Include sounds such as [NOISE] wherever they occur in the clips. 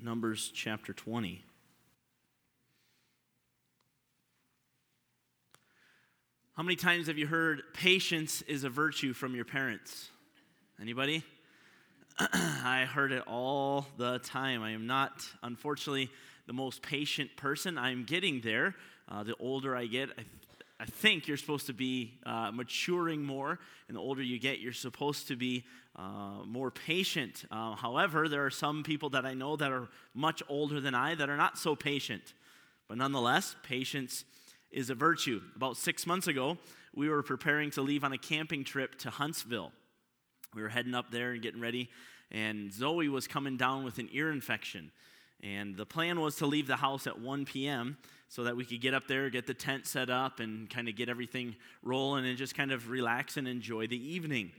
Numbers chapter 20. How many times have you heard patience is a virtue from your parents? Anybody? [CLEARS THROAT] I heard it all the time. I am not, unfortunately, the most patient person. I'm getting there. Uh, the older I get, I, th- I, think you're supposed to be uh, maturing more, and the older you get, you're supposed to be uh, more patient. Uh, however, there are some people that I know that are much older than I that are not so patient. But nonetheless, patience is a virtue. About six months ago, we were preparing to leave on a camping trip to Huntsville. We were heading up there and getting ready, and Zoe was coming down with an ear infection. And the plan was to leave the house at 1 p.m. so that we could get up there, get the tent set up, and kind of get everything rolling and just kind of relax and enjoy the evening.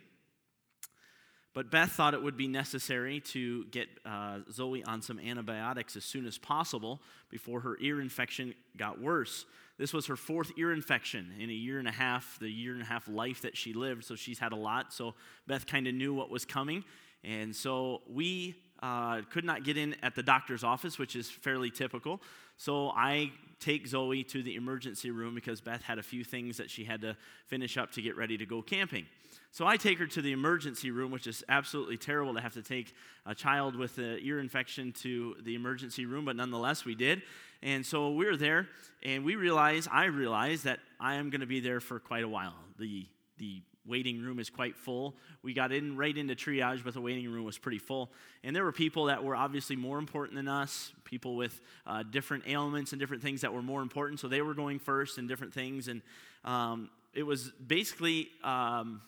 But Beth thought it would be necessary to get uh, Zoe on some antibiotics as soon as possible before her ear infection got worse. This was her fourth ear infection in a year and a half, the year and a half life that she lived. So she's had a lot. So Beth kind of knew what was coming. And so we uh, could not get in at the doctor's office, which is fairly typical. So I take Zoe to the emergency room because Beth had a few things that she had to finish up to get ready to go camping. So I take her to the emergency room, which is absolutely terrible to have to take a child with an ear infection to the emergency room, but nonetheless, we did. And so we were there, and we realized, I realized that I am going to be there for quite a while. The, the waiting room is quite full. We got in right into triage, but the waiting room was pretty full. And there were people that were obviously more important than us, people with uh, different ailments and different things that were more important. So they were going first and different things. And um, it was basically, um,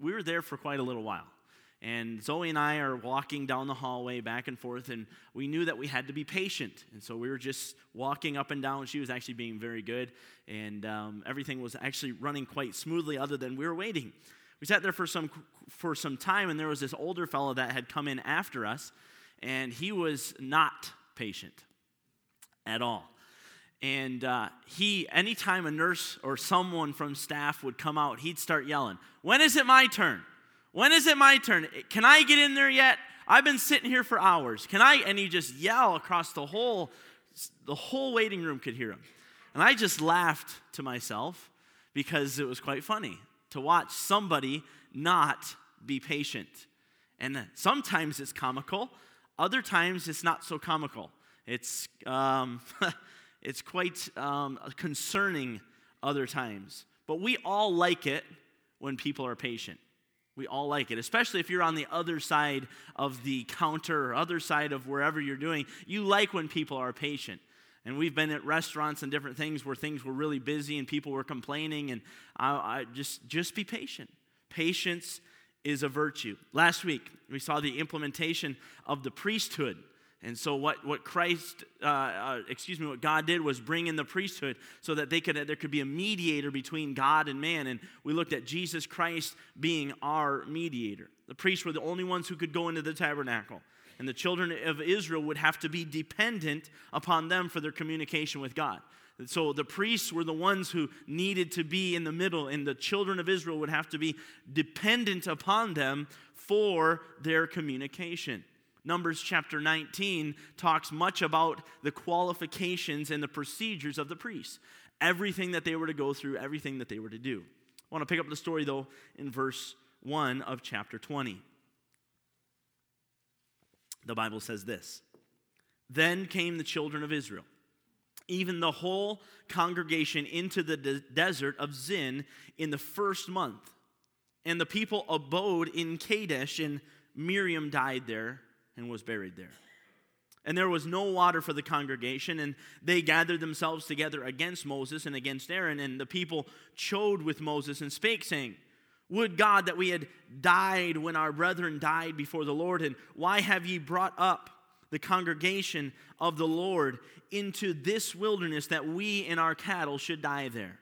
we were there for quite a little while. And Zoe and I are walking down the hallway back and forth, and we knew that we had to be patient. And so we were just walking up and down. She was actually being very good, and um, everything was actually running quite smoothly, other than we were waiting. We sat there for some, for some time, and there was this older fellow that had come in after us, and he was not patient at all. And uh, he, anytime a nurse or someone from staff would come out, he'd start yelling, When is it my turn? When is it my turn? Can I get in there yet? I've been sitting here for hours. Can I? And he just yell across the whole, the whole waiting room could hear him. And I just laughed to myself because it was quite funny to watch somebody not be patient. And sometimes it's comical, other times it's not so comical. It's, um, [LAUGHS] it's quite um, concerning other times. But we all like it when people are patient. We all like it, especially if you're on the other side of the counter or other side of wherever you're doing. You like when people are patient. And we've been at restaurants and different things where things were really busy and people were complaining. And I, I just just be patient. Patience is a virtue. Last week we saw the implementation of the priesthood and so, what, what Christ, uh, uh, excuse me, what God did was bring in the priesthood so that they could, there could be a mediator between God and man. And we looked at Jesus Christ being our mediator. The priests were the only ones who could go into the tabernacle. And the children of Israel would have to be dependent upon them for their communication with God. So the priests were the ones who needed to be in the middle, and the children of Israel would have to be dependent upon them for their communication. Numbers chapter 19 talks much about the qualifications and the procedures of the priests, everything that they were to go through, everything that they were to do. I want to pick up the story, though, in verse 1 of chapter 20. The Bible says this Then came the children of Israel, even the whole congregation, into the de- desert of Zin in the first month. And the people abode in Kadesh, and Miriam died there and was buried there. And there was no water for the congregation, and they gathered themselves together against Moses and against Aaron. And the people chode with Moses and spake, saying, Would God that we had died when our brethren died before the Lord, and why have ye brought up the congregation of the Lord into this wilderness that we and our cattle should die there?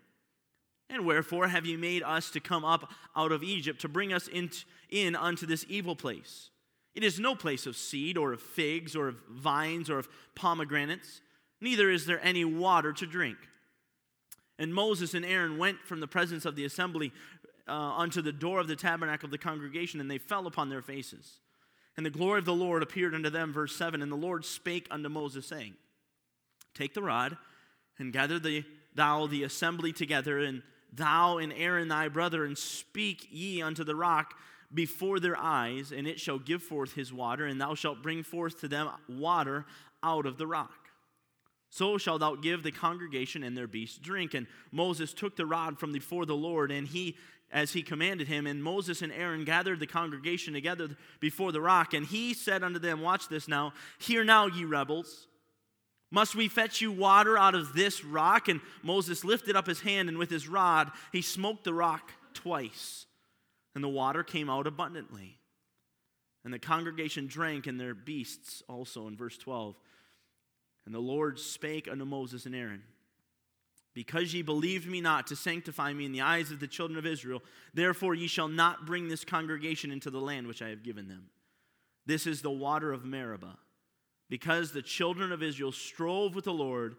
And wherefore have ye made us to come up out of Egypt to bring us in, in unto this evil place? It is no place of seed or of figs or of vines or of pomegranates, neither is there any water to drink. And Moses and Aaron went from the presence of the assembly uh, unto the door of the tabernacle of the congregation, and they fell upon their faces. And the glory of the Lord appeared unto them, verse 7. And the Lord spake unto Moses, saying, Take the rod and gather the, thou the assembly together, and thou and Aaron thy brother, and speak ye unto the rock before their eyes, and it shall give forth his water, and thou shalt bring forth to them water out of the rock. So shalt thou give the congregation and their beasts drink. And Moses took the rod from before the Lord, and he, as he commanded him, and Moses and Aaron gathered the congregation together before the rock. And he said unto them, Watch this now, hear now, ye rebels. Must we fetch you water out of this rock? And Moses lifted up his hand, and with his rod he smote the rock twice, and the water came out abundantly. And the congregation drank, and their beasts also, in verse 12. And the Lord spake unto Moses and Aaron, Because ye believed me not to sanctify me in the eyes of the children of Israel, therefore ye shall not bring this congregation into the land which I have given them. This is the water of Meribah because the children of Israel strove with the Lord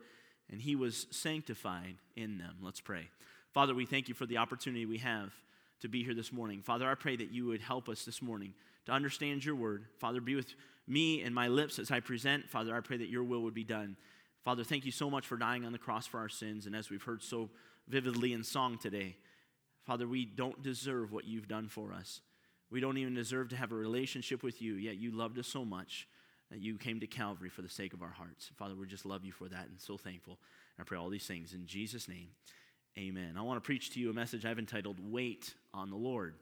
and he was sanctified in them. Let's pray. Father, we thank you for the opportunity we have to be here this morning. Father, I pray that you would help us this morning to understand your word. Father, be with me and my lips as I present. Father, I pray that your will would be done. Father, thank you so much for dying on the cross for our sins. And as we've heard so vividly in song today, Father, we don't deserve what you've done for us. We don't even deserve to have a relationship with you, yet you loved us so much that you came to Calvary for the sake of our hearts. Father, we just love you for that and so thankful. I pray all these things in Jesus' name. Amen. I want to preach to you a message I've entitled Wait on the Lord.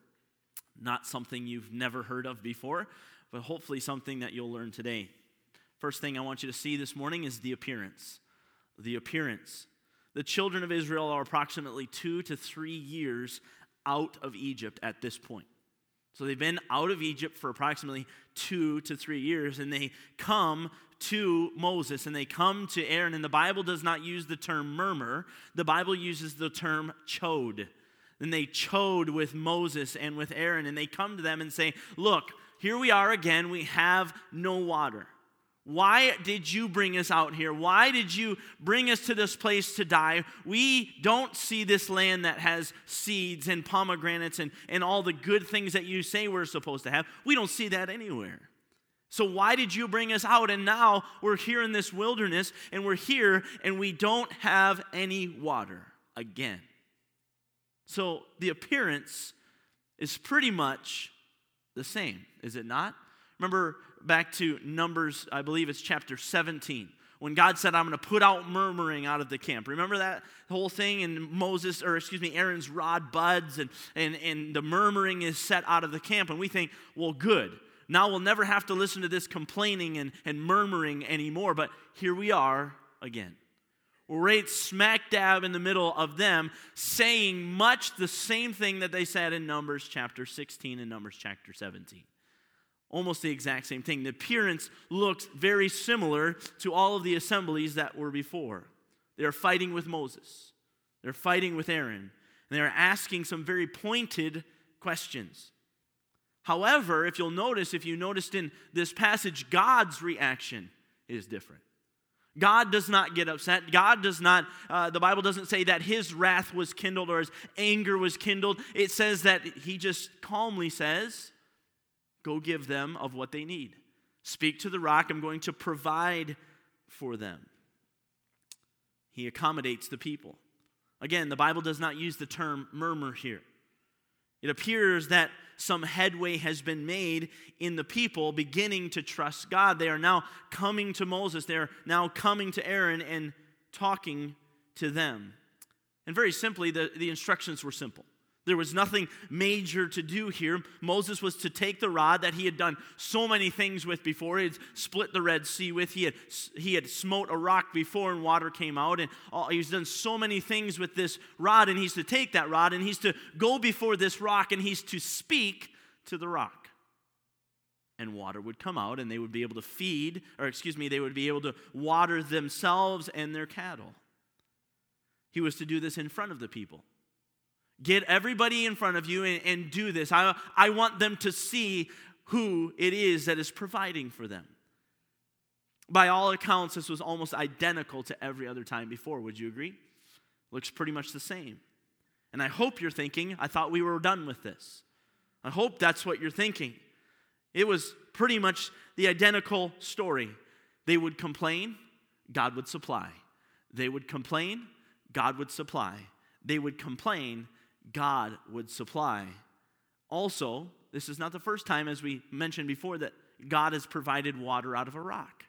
Not something you've never heard of before, but hopefully something that you'll learn today. First thing I want you to see this morning is the appearance. The appearance. The children of Israel are approximately two to three years out of Egypt at this point. So they've been out of Egypt for approximately two to three years, and they come to Moses and they come to Aaron. And the Bible does not use the term murmur, the Bible uses the term chode. Then they chode with Moses and with Aaron, and they come to them and say, Look, here we are again, we have no water. Why did you bring us out here? Why did you bring us to this place to die? We don't see this land that has seeds and pomegranates and, and all the good things that you say we're supposed to have. We don't see that anywhere. So, why did you bring us out? And now we're here in this wilderness and we're here and we don't have any water again. So, the appearance is pretty much the same, is it not? Remember back to Numbers, I believe it's chapter 17, when God said, I'm going to put out murmuring out of the camp. Remember that whole thing? And Moses, or excuse me, Aaron's rod buds, and, and, and the murmuring is set out of the camp. And we think, well, good. Now we'll never have to listen to this complaining and, and murmuring anymore. But here we are again. Right smack dab in the middle of them saying much the same thing that they said in Numbers chapter 16 and Numbers chapter 17 almost the exact same thing. The appearance looks very similar to all of the assemblies that were before. They are fighting with Moses, they're fighting with Aaron, and they're asking some very pointed questions. However, if you'll notice, if you noticed in this passage, God's reaction is different. God does not get upset. God does not, uh, the Bible doesn't say that his wrath was kindled or his anger was kindled. It says that he just calmly says, Go give them of what they need. Speak to the rock. I'm going to provide for them. He accommodates the people. Again, the Bible does not use the term murmur here. It appears that some headway has been made in the people beginning to trust God. They are now coming to Moses, they are now coming to Aaron and talking to them. And very simply, the, the instructions were simple there was nothing major to do here. Moses was to take the rod that he had done so many things with before. He had split the Red Sea with. He had, he had smote a rock before and water came out. And all, he's done so many things with this rod. And he's to take that rod and he's to go before this rock and he's to speak to the rock. And water would come out and they would be able to feed, or excuse me, they would be able to water themselves and their cattle. He was to do this in front of the people. Get everybody in front of you and, and do this. I, I want them to see who it is that is providing for them. By all accounts, this was almost identical to every other time before. Would you agree? Looks pretty much the same. And I hope you're thinking, I thought we were done with this. I hope that's what you're thinking. It was pretty much the identical story. They would complain, God would supply. They would complain, God would supply. They would complain, God would supply. Also, this is not the first time, as we mentioned before, that God has provided water out of a rock.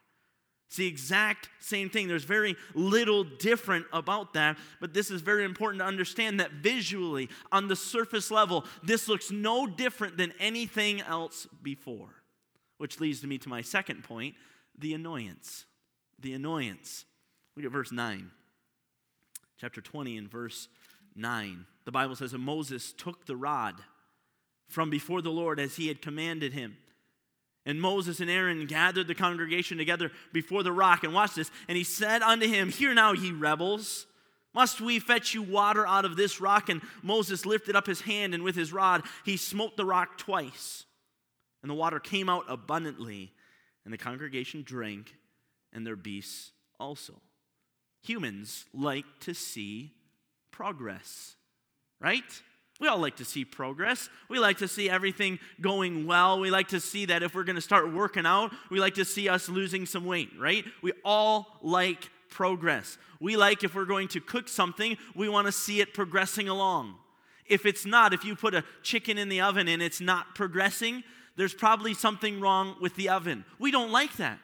It's the exact same thing. There's very little different about that, but this is very important to understand that visually, on the surface level, this looks no different than anything else before. Which leads me to my second point the annoyance. The annoyance. Look at verse 9. Chapter 20 and verse 9. The Bible says, And Moses took the rod from before the Lord as he had commanded him. And Moses and Aaron gathered the congregation together before the rock. And watch this. And he said unto him, Hear now, ye rebels. Must we fetch you water out of this rock? And Moses lifted up his hand, and with his rod he smote the rock twice. And the water came out abundantly, and the congregation drank, and their beasts also. Humans like to see progress, right? We all like to see progress. We like to see everything going well. We like to see that if we're going to start working out, we like to see us losing some weight, right? We all like progress. We like if we're going to cook something, we want to see it progressing along. If it's not, if you put a chicken in the oven and it's not progressing, there's probably something wrong with the oven. We don't like that.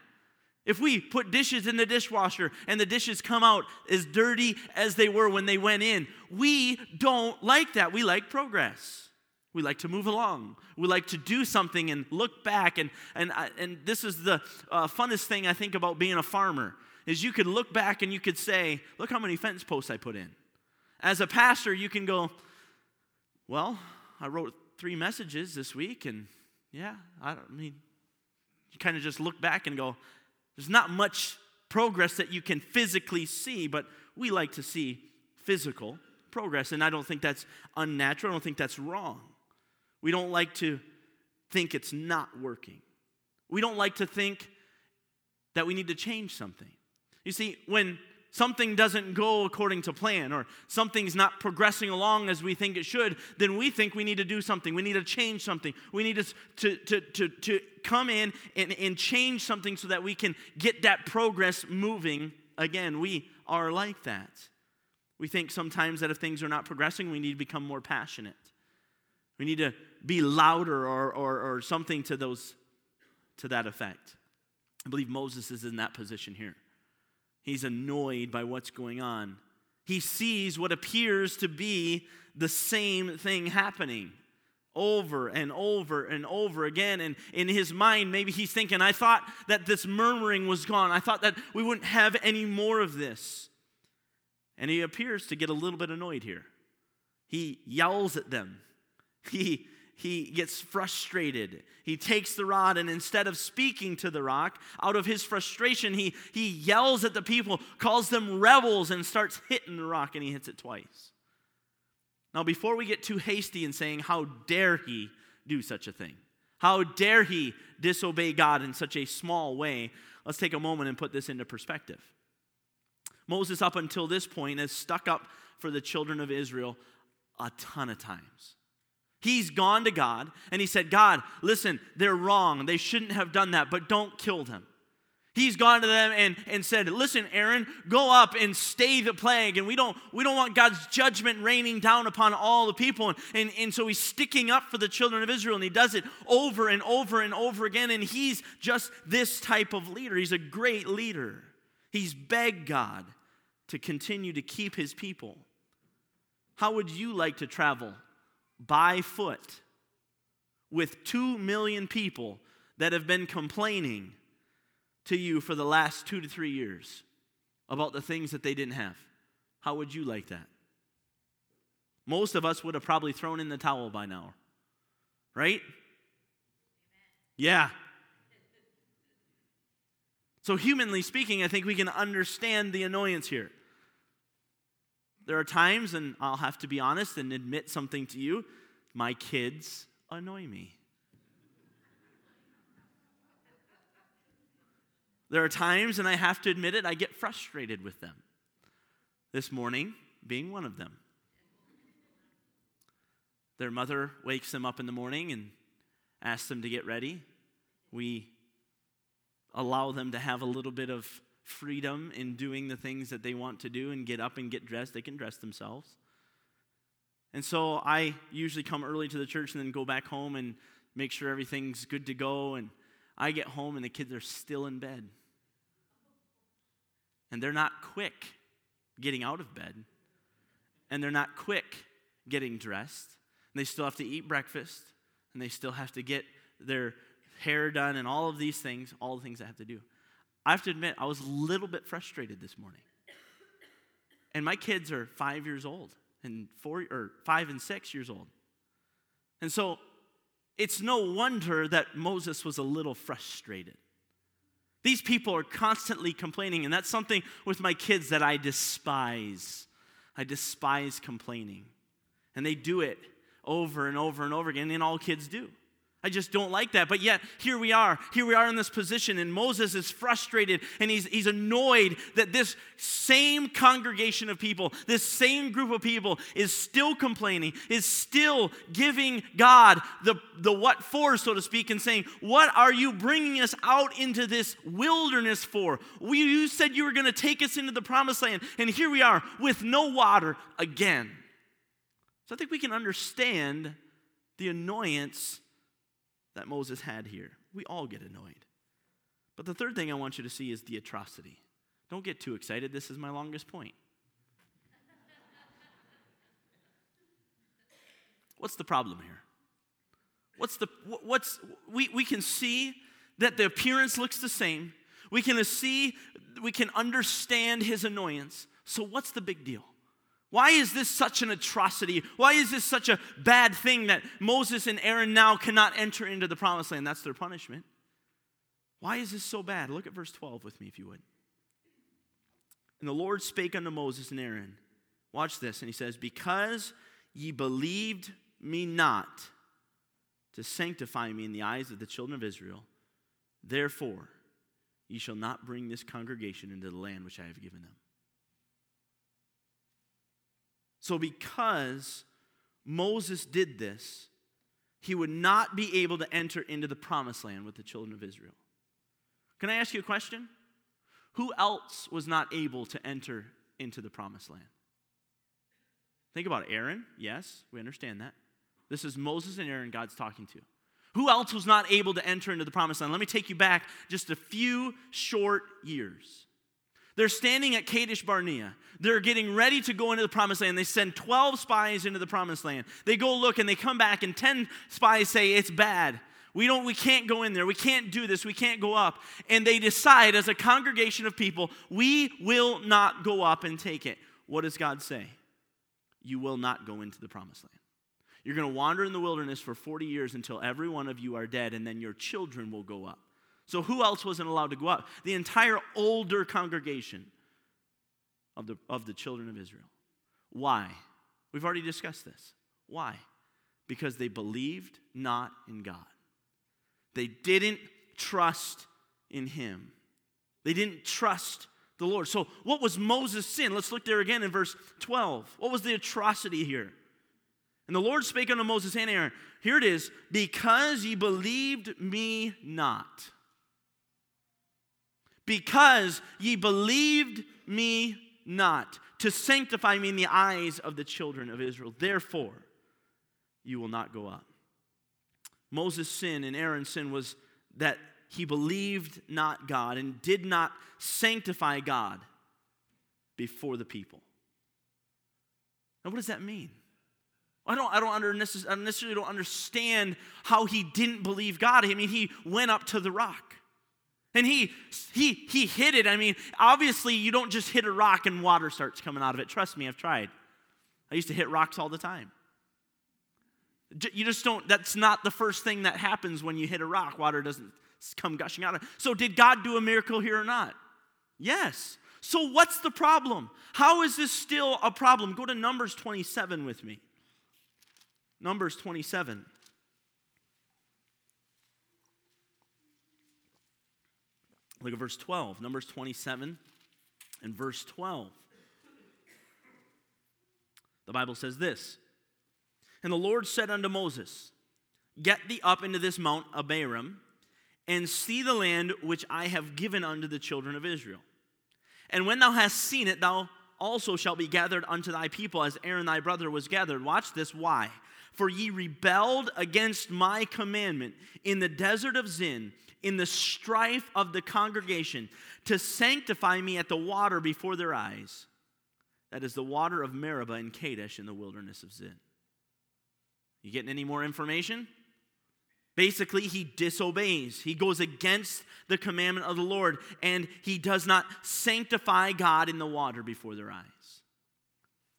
If we put dishes in the dishwasher and the dishes come out as dirty as they were when they went in, we don't like that. We like progress. We like to move along. We like to do something and look back. And, and, and this is the uh, funnest thing I think about being a farmer is you could look back and you could say, look how many fence posts I put in. As a pastor, you can go, well, I wrote three messages this week, and yeah, I don't I mean, you kind of just look back and go, there's not much progress that you can physically see, but we like to see physical progress. And I don't think that's unnatural. I don't think that's wrong. We don't like to think it's not working. We don't like to think that we need to change something. You see, when something doesn't go according to plan or something's not progressing along as we think it should, then we think we need to do something. We need to change something. We need to, to, to, to, come in and, and change something so that we can get that progress moving again. We are like that. We think sometimes that if things are not progressing, we need to become more passionate. We need to be louder or, or, or something to those to that effect. I believe Moses is in that position here. He's annoyed by what's going on. He sees what appears to be the same thing happening over and over and over again. And in his mind, maybe he's thinking, I thought that this murmuring was gone. I thought that we wouldn't have any more of this. And he appears to get a little bit annoyed here. He yells at them. [LAUGHS] He he gets frustrated. He takes the rod, and instead of speaking to the rock, out of his frustration, he, he yells at the people, calls them rebels, and starts hitting the rock, and he hits it twice. Now, before we get too hasty in saying, How dare he do such a thing? How dare he disobey God in such a small way? Let's take a moment and put this into perspective. Moses, up until this point, has stuck up for the children of Israel a ton of times. He's gone to God and he said, God, listen, they're wrong. They shouldn't have done that, but don't kill them. He's gone to them and, and said, Listen, Aaron, go up and stay the plague. And we don't, we don't want God's judgment raining down upon all the people. And, and, and so he's sticking up for the children of Israel, and he does it over and over and over again. And he's just this type of leader. He's a great leader. He's begged God to continue to keep his people. How would you like to travel by foot with two million people that have been complaining to you for the last two to three years about the things that they didn't have. How would you like that? Most of us would have probably thrown in the towel by now, right? Yeah. So, humanly speaking, I think we can understand the annoyance here. There are times, and I'll have to be honest and admit something to you my kids annoy me. There are times, and I have to admit it, I get frustrated with them. This morning being one of them. Their mother wakes them up in the morning and asks them to get ready. We allow them to have a little bit of freedom in doing the things that they want to do and get up and get dressed. They can dress themselves. And so I usually come early to the church and then go back home and make sure everything's good to go. And I get home and the kids are still in bed. And they're not quick getting out of bed. And they're not quick getting dressed. And they still have to eat breakfast. And they still have to get their hair done and all of these things, all the things I have to do. I have to admit, I was a little bit frustrated this morning. And my kids are five years old and four or five and six years old. And so it's no wonder that Moses was a little frustrated. These people are constantly complaining, and that's something with my kids that I despise. I despise complaining. And they do it over and over and over again, and all kids do. I just don't like that. But yet, here we are. Here we are in this position, and Moses is frustrated and he's, he's annoyed that this same congregation of people, this same group of people, is still complaining, is still giving God the, the what for, so to speak, and saying, What are you bringing us out into this wilderness for? We, you said you were going to take us into the promised land, and here we are with no water again. So I think we can understand the annoyance that Moses had here. We all get annoyed. But the third thing I want you to see is the atrocity. Don't get too excited. This is my longest point. What's the problem here? What's the what's we, we can see that the appearance looks the same. We can see we can understand his annoyance. So what's the big deal? Why is this such an atrocity? Why is this such a bad thing that Moses and Aaron now cannot enter into the promised land? That's their punishment. Why is this so bad? Look at verse 12 with me, if you would. And the Lord spake unto Moses and Aaron. Watch this. And he says, Because ye believed me not to sanctify me in the eyes of the children of Israel, therefore ye shall not bring this congregation into the land which I have given them. So, because Moses did this, he would not be able to enter into the promised land with the children of Israel. Can I ask you a question? Who else was not able to enter into the promised land? Think about Aaron. Yes, we understand that. This is Moses and Aaron God's talking to. Who else was not able to enter into the promised land? Let me take you back just a few short years. They're standing at Kadesh Barnea. They're getting ready to go into the promised land. They send 12 spies into the promised land. They go look and they come back, and 10 spies say, It's bad. We don't we can't go in there. We can't do this. We can't go up. And they decide as a congregation of people, we will not go up and take it. What does God say? You will not go into the promised land. You're going to wander in the wilderness for 40 years until every one of you are dead, and then your children will go up. So, who else wasn't allowed to go up? The entire older congregation of the, of the children of Israel. Why? We've already discussed this. Why? Because they believed not in God. They didn't trust in Him. They didn't trust the Lord. So, what was Moses' sin? Let's look there again in verse 12. What was the atrocity here? And the Lord spake unto Moses and Aaron, here it is, because ye believed me not because ye believed me not to sanctify me in the eyes of the children of Israel. Therefore, you will not go up. Moses' sin and Aaron's sin was that he believed not God and did not sanctify God before the people. Now, what does that mean? I don't, I don't, under, I necessarily don't understand how he didn't believe God. I mean, he went up to the rock. And he, he, he hit it. I mean, obviously, you don't just hit a rock and water starts coming out of it. Trust me, I've tried. I used to hit rocks all the time. You just don't, that's not the first thing that happens when you hit a rock. Water doesn't come gushing out of it. So, did God do a miracle here or not? Yes. So, what's the problem? How is this still a problem? Go to Numbers 27 with me. Numbers 27. Look at verse 12, Numbers 27 and verse 12. The Bible says this And the Lord said unto Moses, Get thee up into this mount Abarim, and see the land which I have given unto the children of Israel. And when thou hast seen it, thou also shalt be gathered unto thy people as Aaron thy brother was gathered. Watch this. Why? For ye rebelled against my commandment in the desert of Zin, in the strife of the congregation, to sanctify me at the water before their eyes. That is the water of Meribah and Kadesh in the wilderness of Zin. You getting any more information? Basically, he disobeys. He goes against the commandment of the Lord, and he does not sanctify God in the water before their eyes.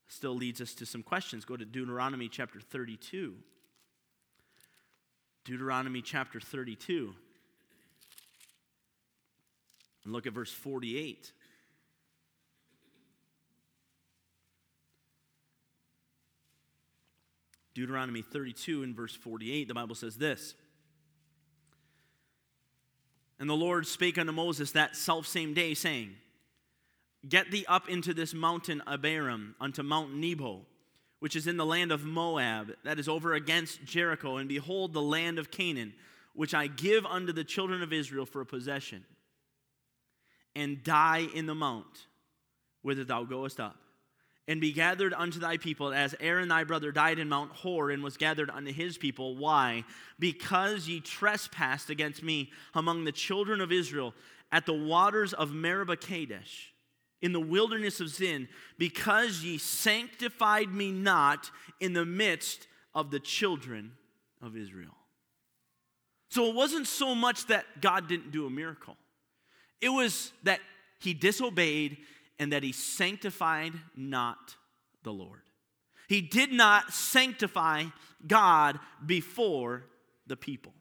Still leads us to some questions. Go to Deuteronomy chapter 32. Deuteronomy chapter 32. And look at verse 48. Deuteronomy 32 and verse 48, the Bible says this. And the Lord spake unto Moses that selfsame day, saying, Get thee up into this mountain Abarim, unto Mount Nebo, which is in the land of Moab, that is over against Jericho, and behold the land of Canaan, which I give unto the children of Israel for a possession, and die in the mount whither thou goest up and be gathered unto thy people, as Aaron thy brother died in Mount Hor and was gathered unto his people. Why? Because ye trespassed against me among the children of Israel at the waters of Meribah Kadesh, in the wilderness of Zin, because ye sanctified me not in the midst of the children of Israel. So it wasn't so much that God didn't do a miracle, it was that he disobeyed and that he sanctified not the Lord. He did not sanctify God before the people.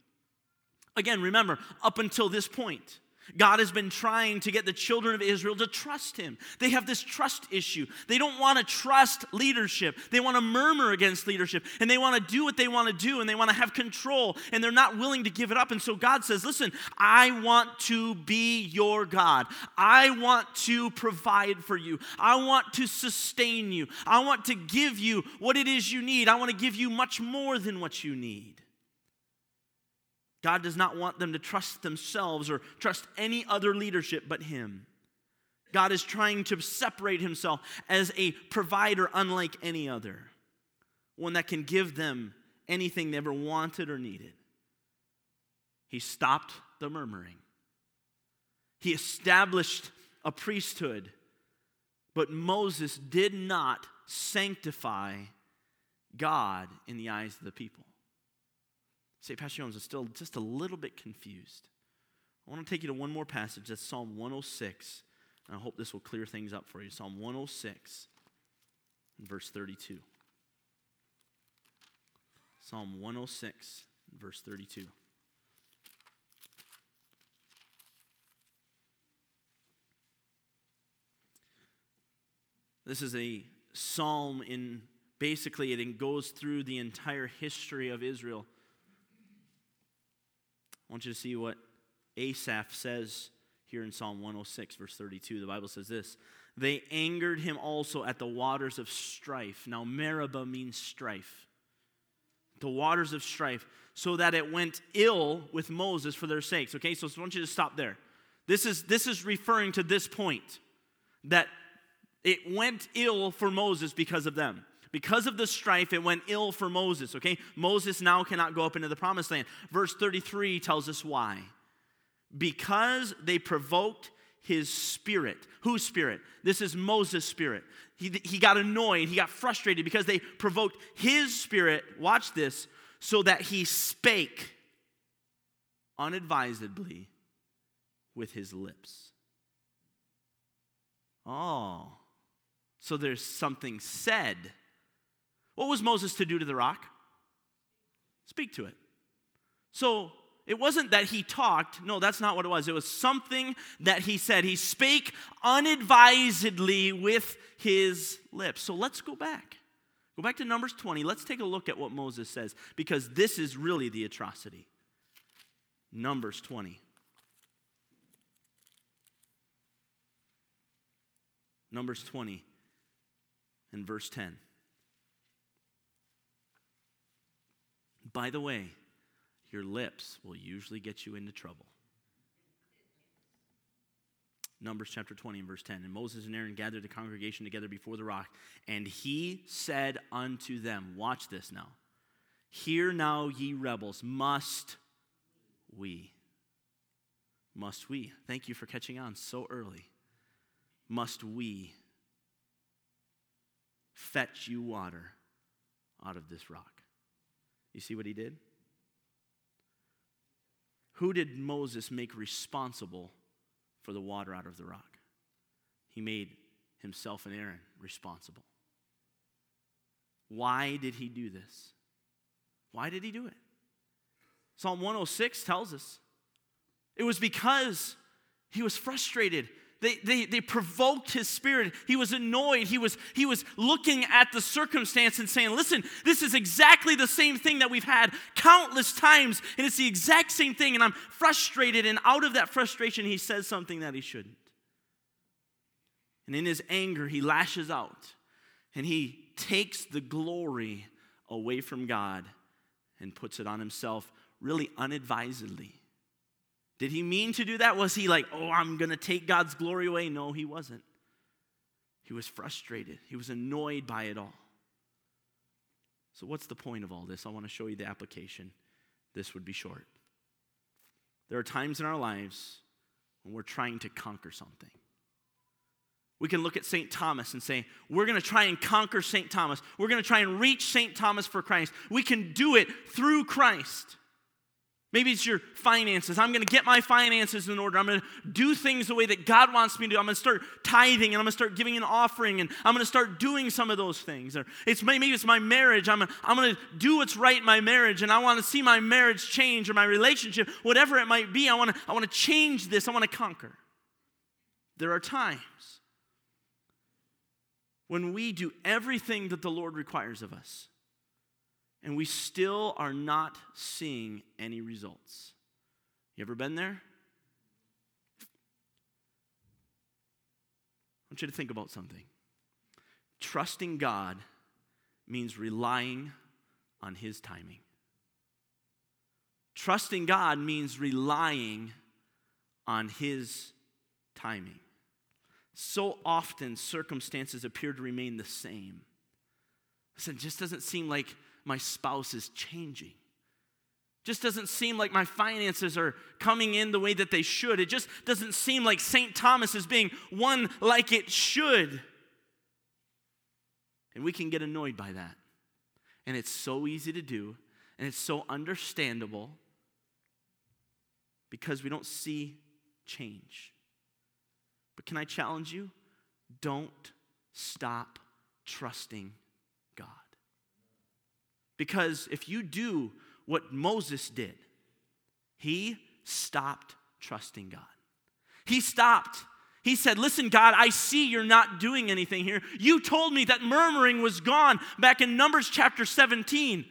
Again, remember, up until this point, God has been trying to get the children of Israel to trust Him. They have this trust issue. They don't want to trust leadership. They want to murmur against leadership and they want to do what they want to do and they want to have control and they're not willing to give it up. And so God says, Listen, I want to be your God. I want to provide for you. I want to sustain you. I want to give you what it is you need. I want to give you much more than what you need. God does not want them to trust themselves or trust any other leadership but Him. God is trying to separate Himself as a provider unlike any other, one that can give them anything they ever wanted or needed. He stopped the murmuring, He established a priesthood, but Moses did not sanctify God in the eyes of the people. Say, Pastor Jones is still just a little bit confused. I want to take you to one more passage. That's Psalm 106. And I hope this will clear things up for you. Psalm 106, verse 32. Psalm 106, verse 32. This is a psalm in basically it goes through the entire history of Israel I want you to see what Asaph says here in Psalm 106, verse 32. The Bible says this They angered him also at the waters of strife. Now, Meribah means strife. The waters of strife, so that it went ill with Moses for their sakes. Okay, so I want you to stop there. This is, this is referring to this point that it went ill for Moses because of them. Because of the strife, it went ill for Moses, okay? Moses now cannot go up into the promised land. Verse 33 tells us why. Because they provoked his spirit. Whose spirit? This is Moses' spirit. He, he got annoyed, he got frustrated because they provoked his spirit, watch this, so that he spake unadvisedly with his lips. Oh, so there's something said what was Moses to do to the rock? Speak to it. So it wasn't that he talked. No, that's not what it was. It was something that he said. He spake unadvisedly with his lips. So let's go back. Go back to Numbers 20. Let's take a look at what Moses says because this is really the atrocity. Numbers 20. Numbers 20 and verse 10. By the way, your lips will usually get you into trouble. Numbers chapter 20 and verse 10. And Moses and Aaron gathered the congregation together before the rock, and he said unto them, Watch this now. Hear now, ye rebels, must we? Must we? Thank you for catching on so early. Must we fetch you water out of this rock? You see what he did? Who did Moses make responsible for the water out of the rock? He made himself and Aaron responsible. Why did he do this? Why did he do it? Psalm 106 tells us it was because he was frustrated they, they, they provoked his spirit. He was annoyed. He was, he was looking at the circumstance and saying, Listen, this is exactly the same thing that we've had countless times, and it's the exact same thing, and I'm frustrated. And out of that frustration, he says something that he shouldn't. And in his anger, he lashes out and he takes the glory away from God and puts it on himself, really unadvisedly. Did he mean to do that? Was he like, oh, I'm going to take God's glory away? No, he wasn't. He was frustrated, he was annoyed by it all. So, what's the point of all this? I want to show you the application. This would be short. There are times in our lives when we're trying to conquer something. We can look at St. Thomas and say, We're going to try and conquer St. Thomas. We're going to try and reach St. Thomas for Christ. We can do it through Christ. Maybe it's your finances. I'm going to get my finances in order. I'm going to do things the way that God wants me to. I'm going to start tithing and I'm going to start giving an offering and I'm going to start doing some of those things. Or it's maybe it's my marriage. I'm, I'm going to do what's right in my marriage and I want to see my marriage change or my relationship, whatever it might be. I want to, I want to change this. I want to conquer. There are times when we do everything that the Lord requires of us and we still are not seeing any results. You ever been there? I want you to think about something. Trusting God means relying on His timing. Trusting God means relying on His timing. So often, circumstances appear to remain the same. Listen, it just doesn't seem like my spouse is changing. Just doesn't seem like my finances are coming in the way that they should. It just doesn't seem like St. Thomas is being won like it should. And we can get annoyed by that. And it's so easy to do, and it's so understandable because we don't see change. But can I challenge you? Don't stop trusting because if you do what Moses did, he stopped trusting God. He stopped. He said, Listen, God, I see you're not doing anything here. You told me that murmuring was gone back in Numbers chapter 17.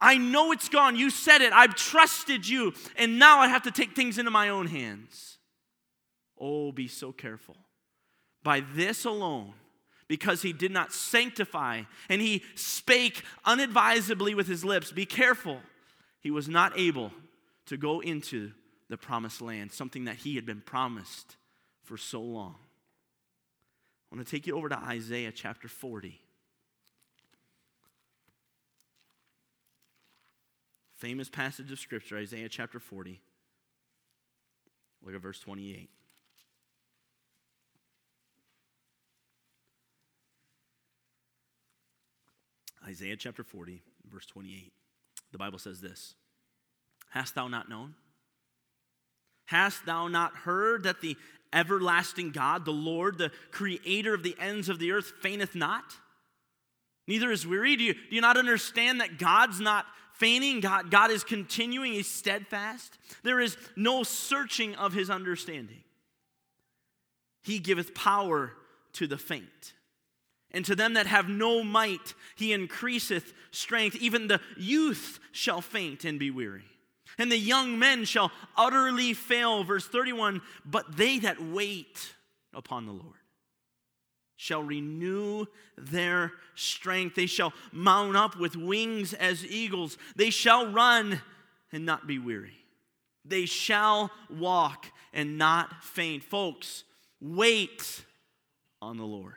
I know it's gone. You said it. I've trusted you. And now I have to take things into my own hands. Oh, be so careful. By this alone, because he did not sanctify and he spake unadvisedly with his lips. Be careful. He was not able to go into the promised land, something that he had been promised for so long. I want to take you over to Isaiah chapter 40. Famous passage of Scripture, Isaiah chapter 40. Look at verse 28. Isaiah chapter 40, verse 28. The Bible says this Hast thou not known? Hast thou not heard that the everlasting God, the Lord, the creator of the ends of the earth, fainteth not? Neither is weary. Do you, do you not understand that God's not feigning? God, God is continuing, He's steadfast. There is no searching of His understanding. He giveth power to the faint. And to them that have no might, he increaseth strength. Even the youth shall faint and be weary. And the young men shall utterly fail. Verse 31 But they that wait upon the Lord shall renew their strength. They shall mount up with wings as eagles. They shall run and not be weary. They shall walk and not faint. Folks, wait on the Lord.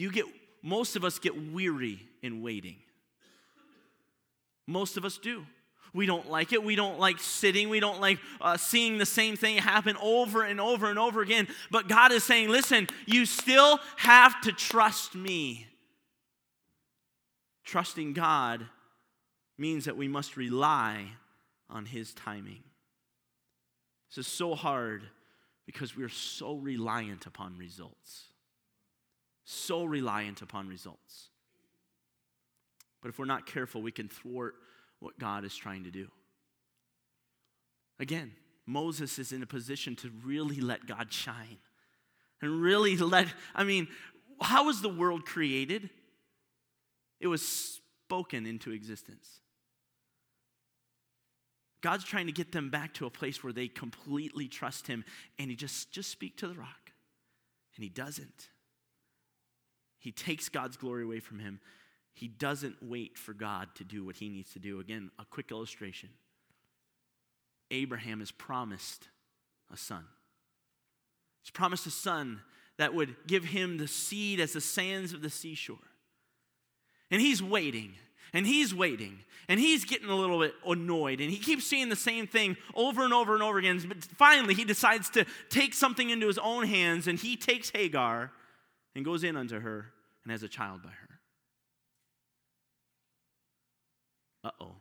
You get most of us get weary in waiting. Most of us do. We don't like it. We don't like sitting. We don't like uh, seeing the same thing happen over and over and over again. But God is saying, listen, you still have to trust me. Trusting God means that we must rely on His timing. This is so hard because we're so reliant upon results. So reliant upon results. But if we're not careful, we can thwart what God is trying to do. Again, Moses is in a position to really let God shine and really let, I mean, how was the world created? It was spoken into existence. God's trying to get them back to a place where they completely trust him and he just just speak to the rock. And he doesn't. He takes God's glory away from him. He doesn't wait for God to do what he needs to do. Again, a quick illustration. Abraham is promised a son. He's promised a son that would give him the seed as the sands of the seashore. And he's waiting, and he's waiting, and he's getting a little bit annoyed, and he keeps seeing the same thing over and over and over again. But finally, he decides to take something into his own hands, and he takes Hagar and goes in unto her and has a child by her. Uh oh.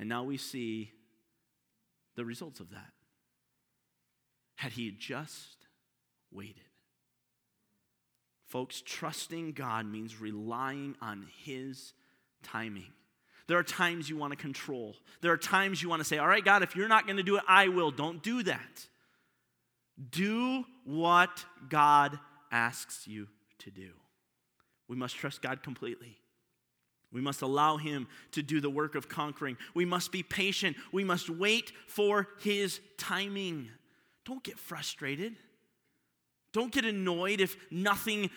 And now we see the results of that. Had he just waited. Folks, trusting God means relying on His timing. There are times you want to control. There are times you want to say, All right, God, if you're not going to do it, I will. Don't do that. Do what God asks you to do. We must trust God completely. We must allow Him to do the work of conquering. We must be patient. We must wait for His timing. Don't get frustrated. Don't get annoyed if nothing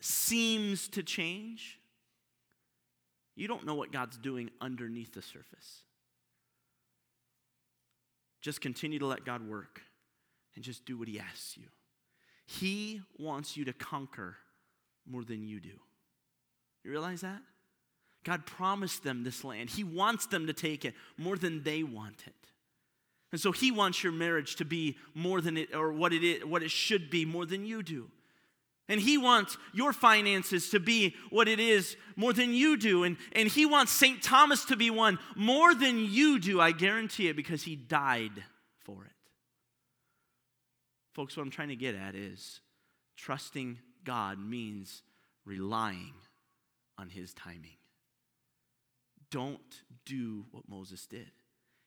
seems to change. You don't know what God's doing underneath the surface. Just continue to let God work and just do what He asks you. He wants you to conquer more than you do. You realize that? God promised them this land. He wants them to take it more than they want it. And so he wants your marriage to be more than it or what it is, what it should be more than you do. And he wants your finances to be what it is more than you do. And, and he wants St. Thomas to be won more than you do, I guarantee it, because he died for it. Folks, what I'm trying to get at is trusting God means relying on his timing. Don't do what Moses did.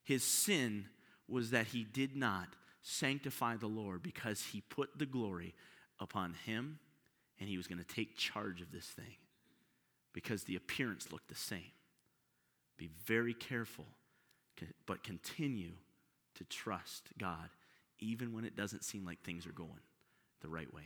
His sin was that he did not sanctify the Lord because he put the glory upon him and he was going to take charge of this thing because the appearance looked the same. Be very careful, but continue to trust God even when it doesn't seem like things are going the right way.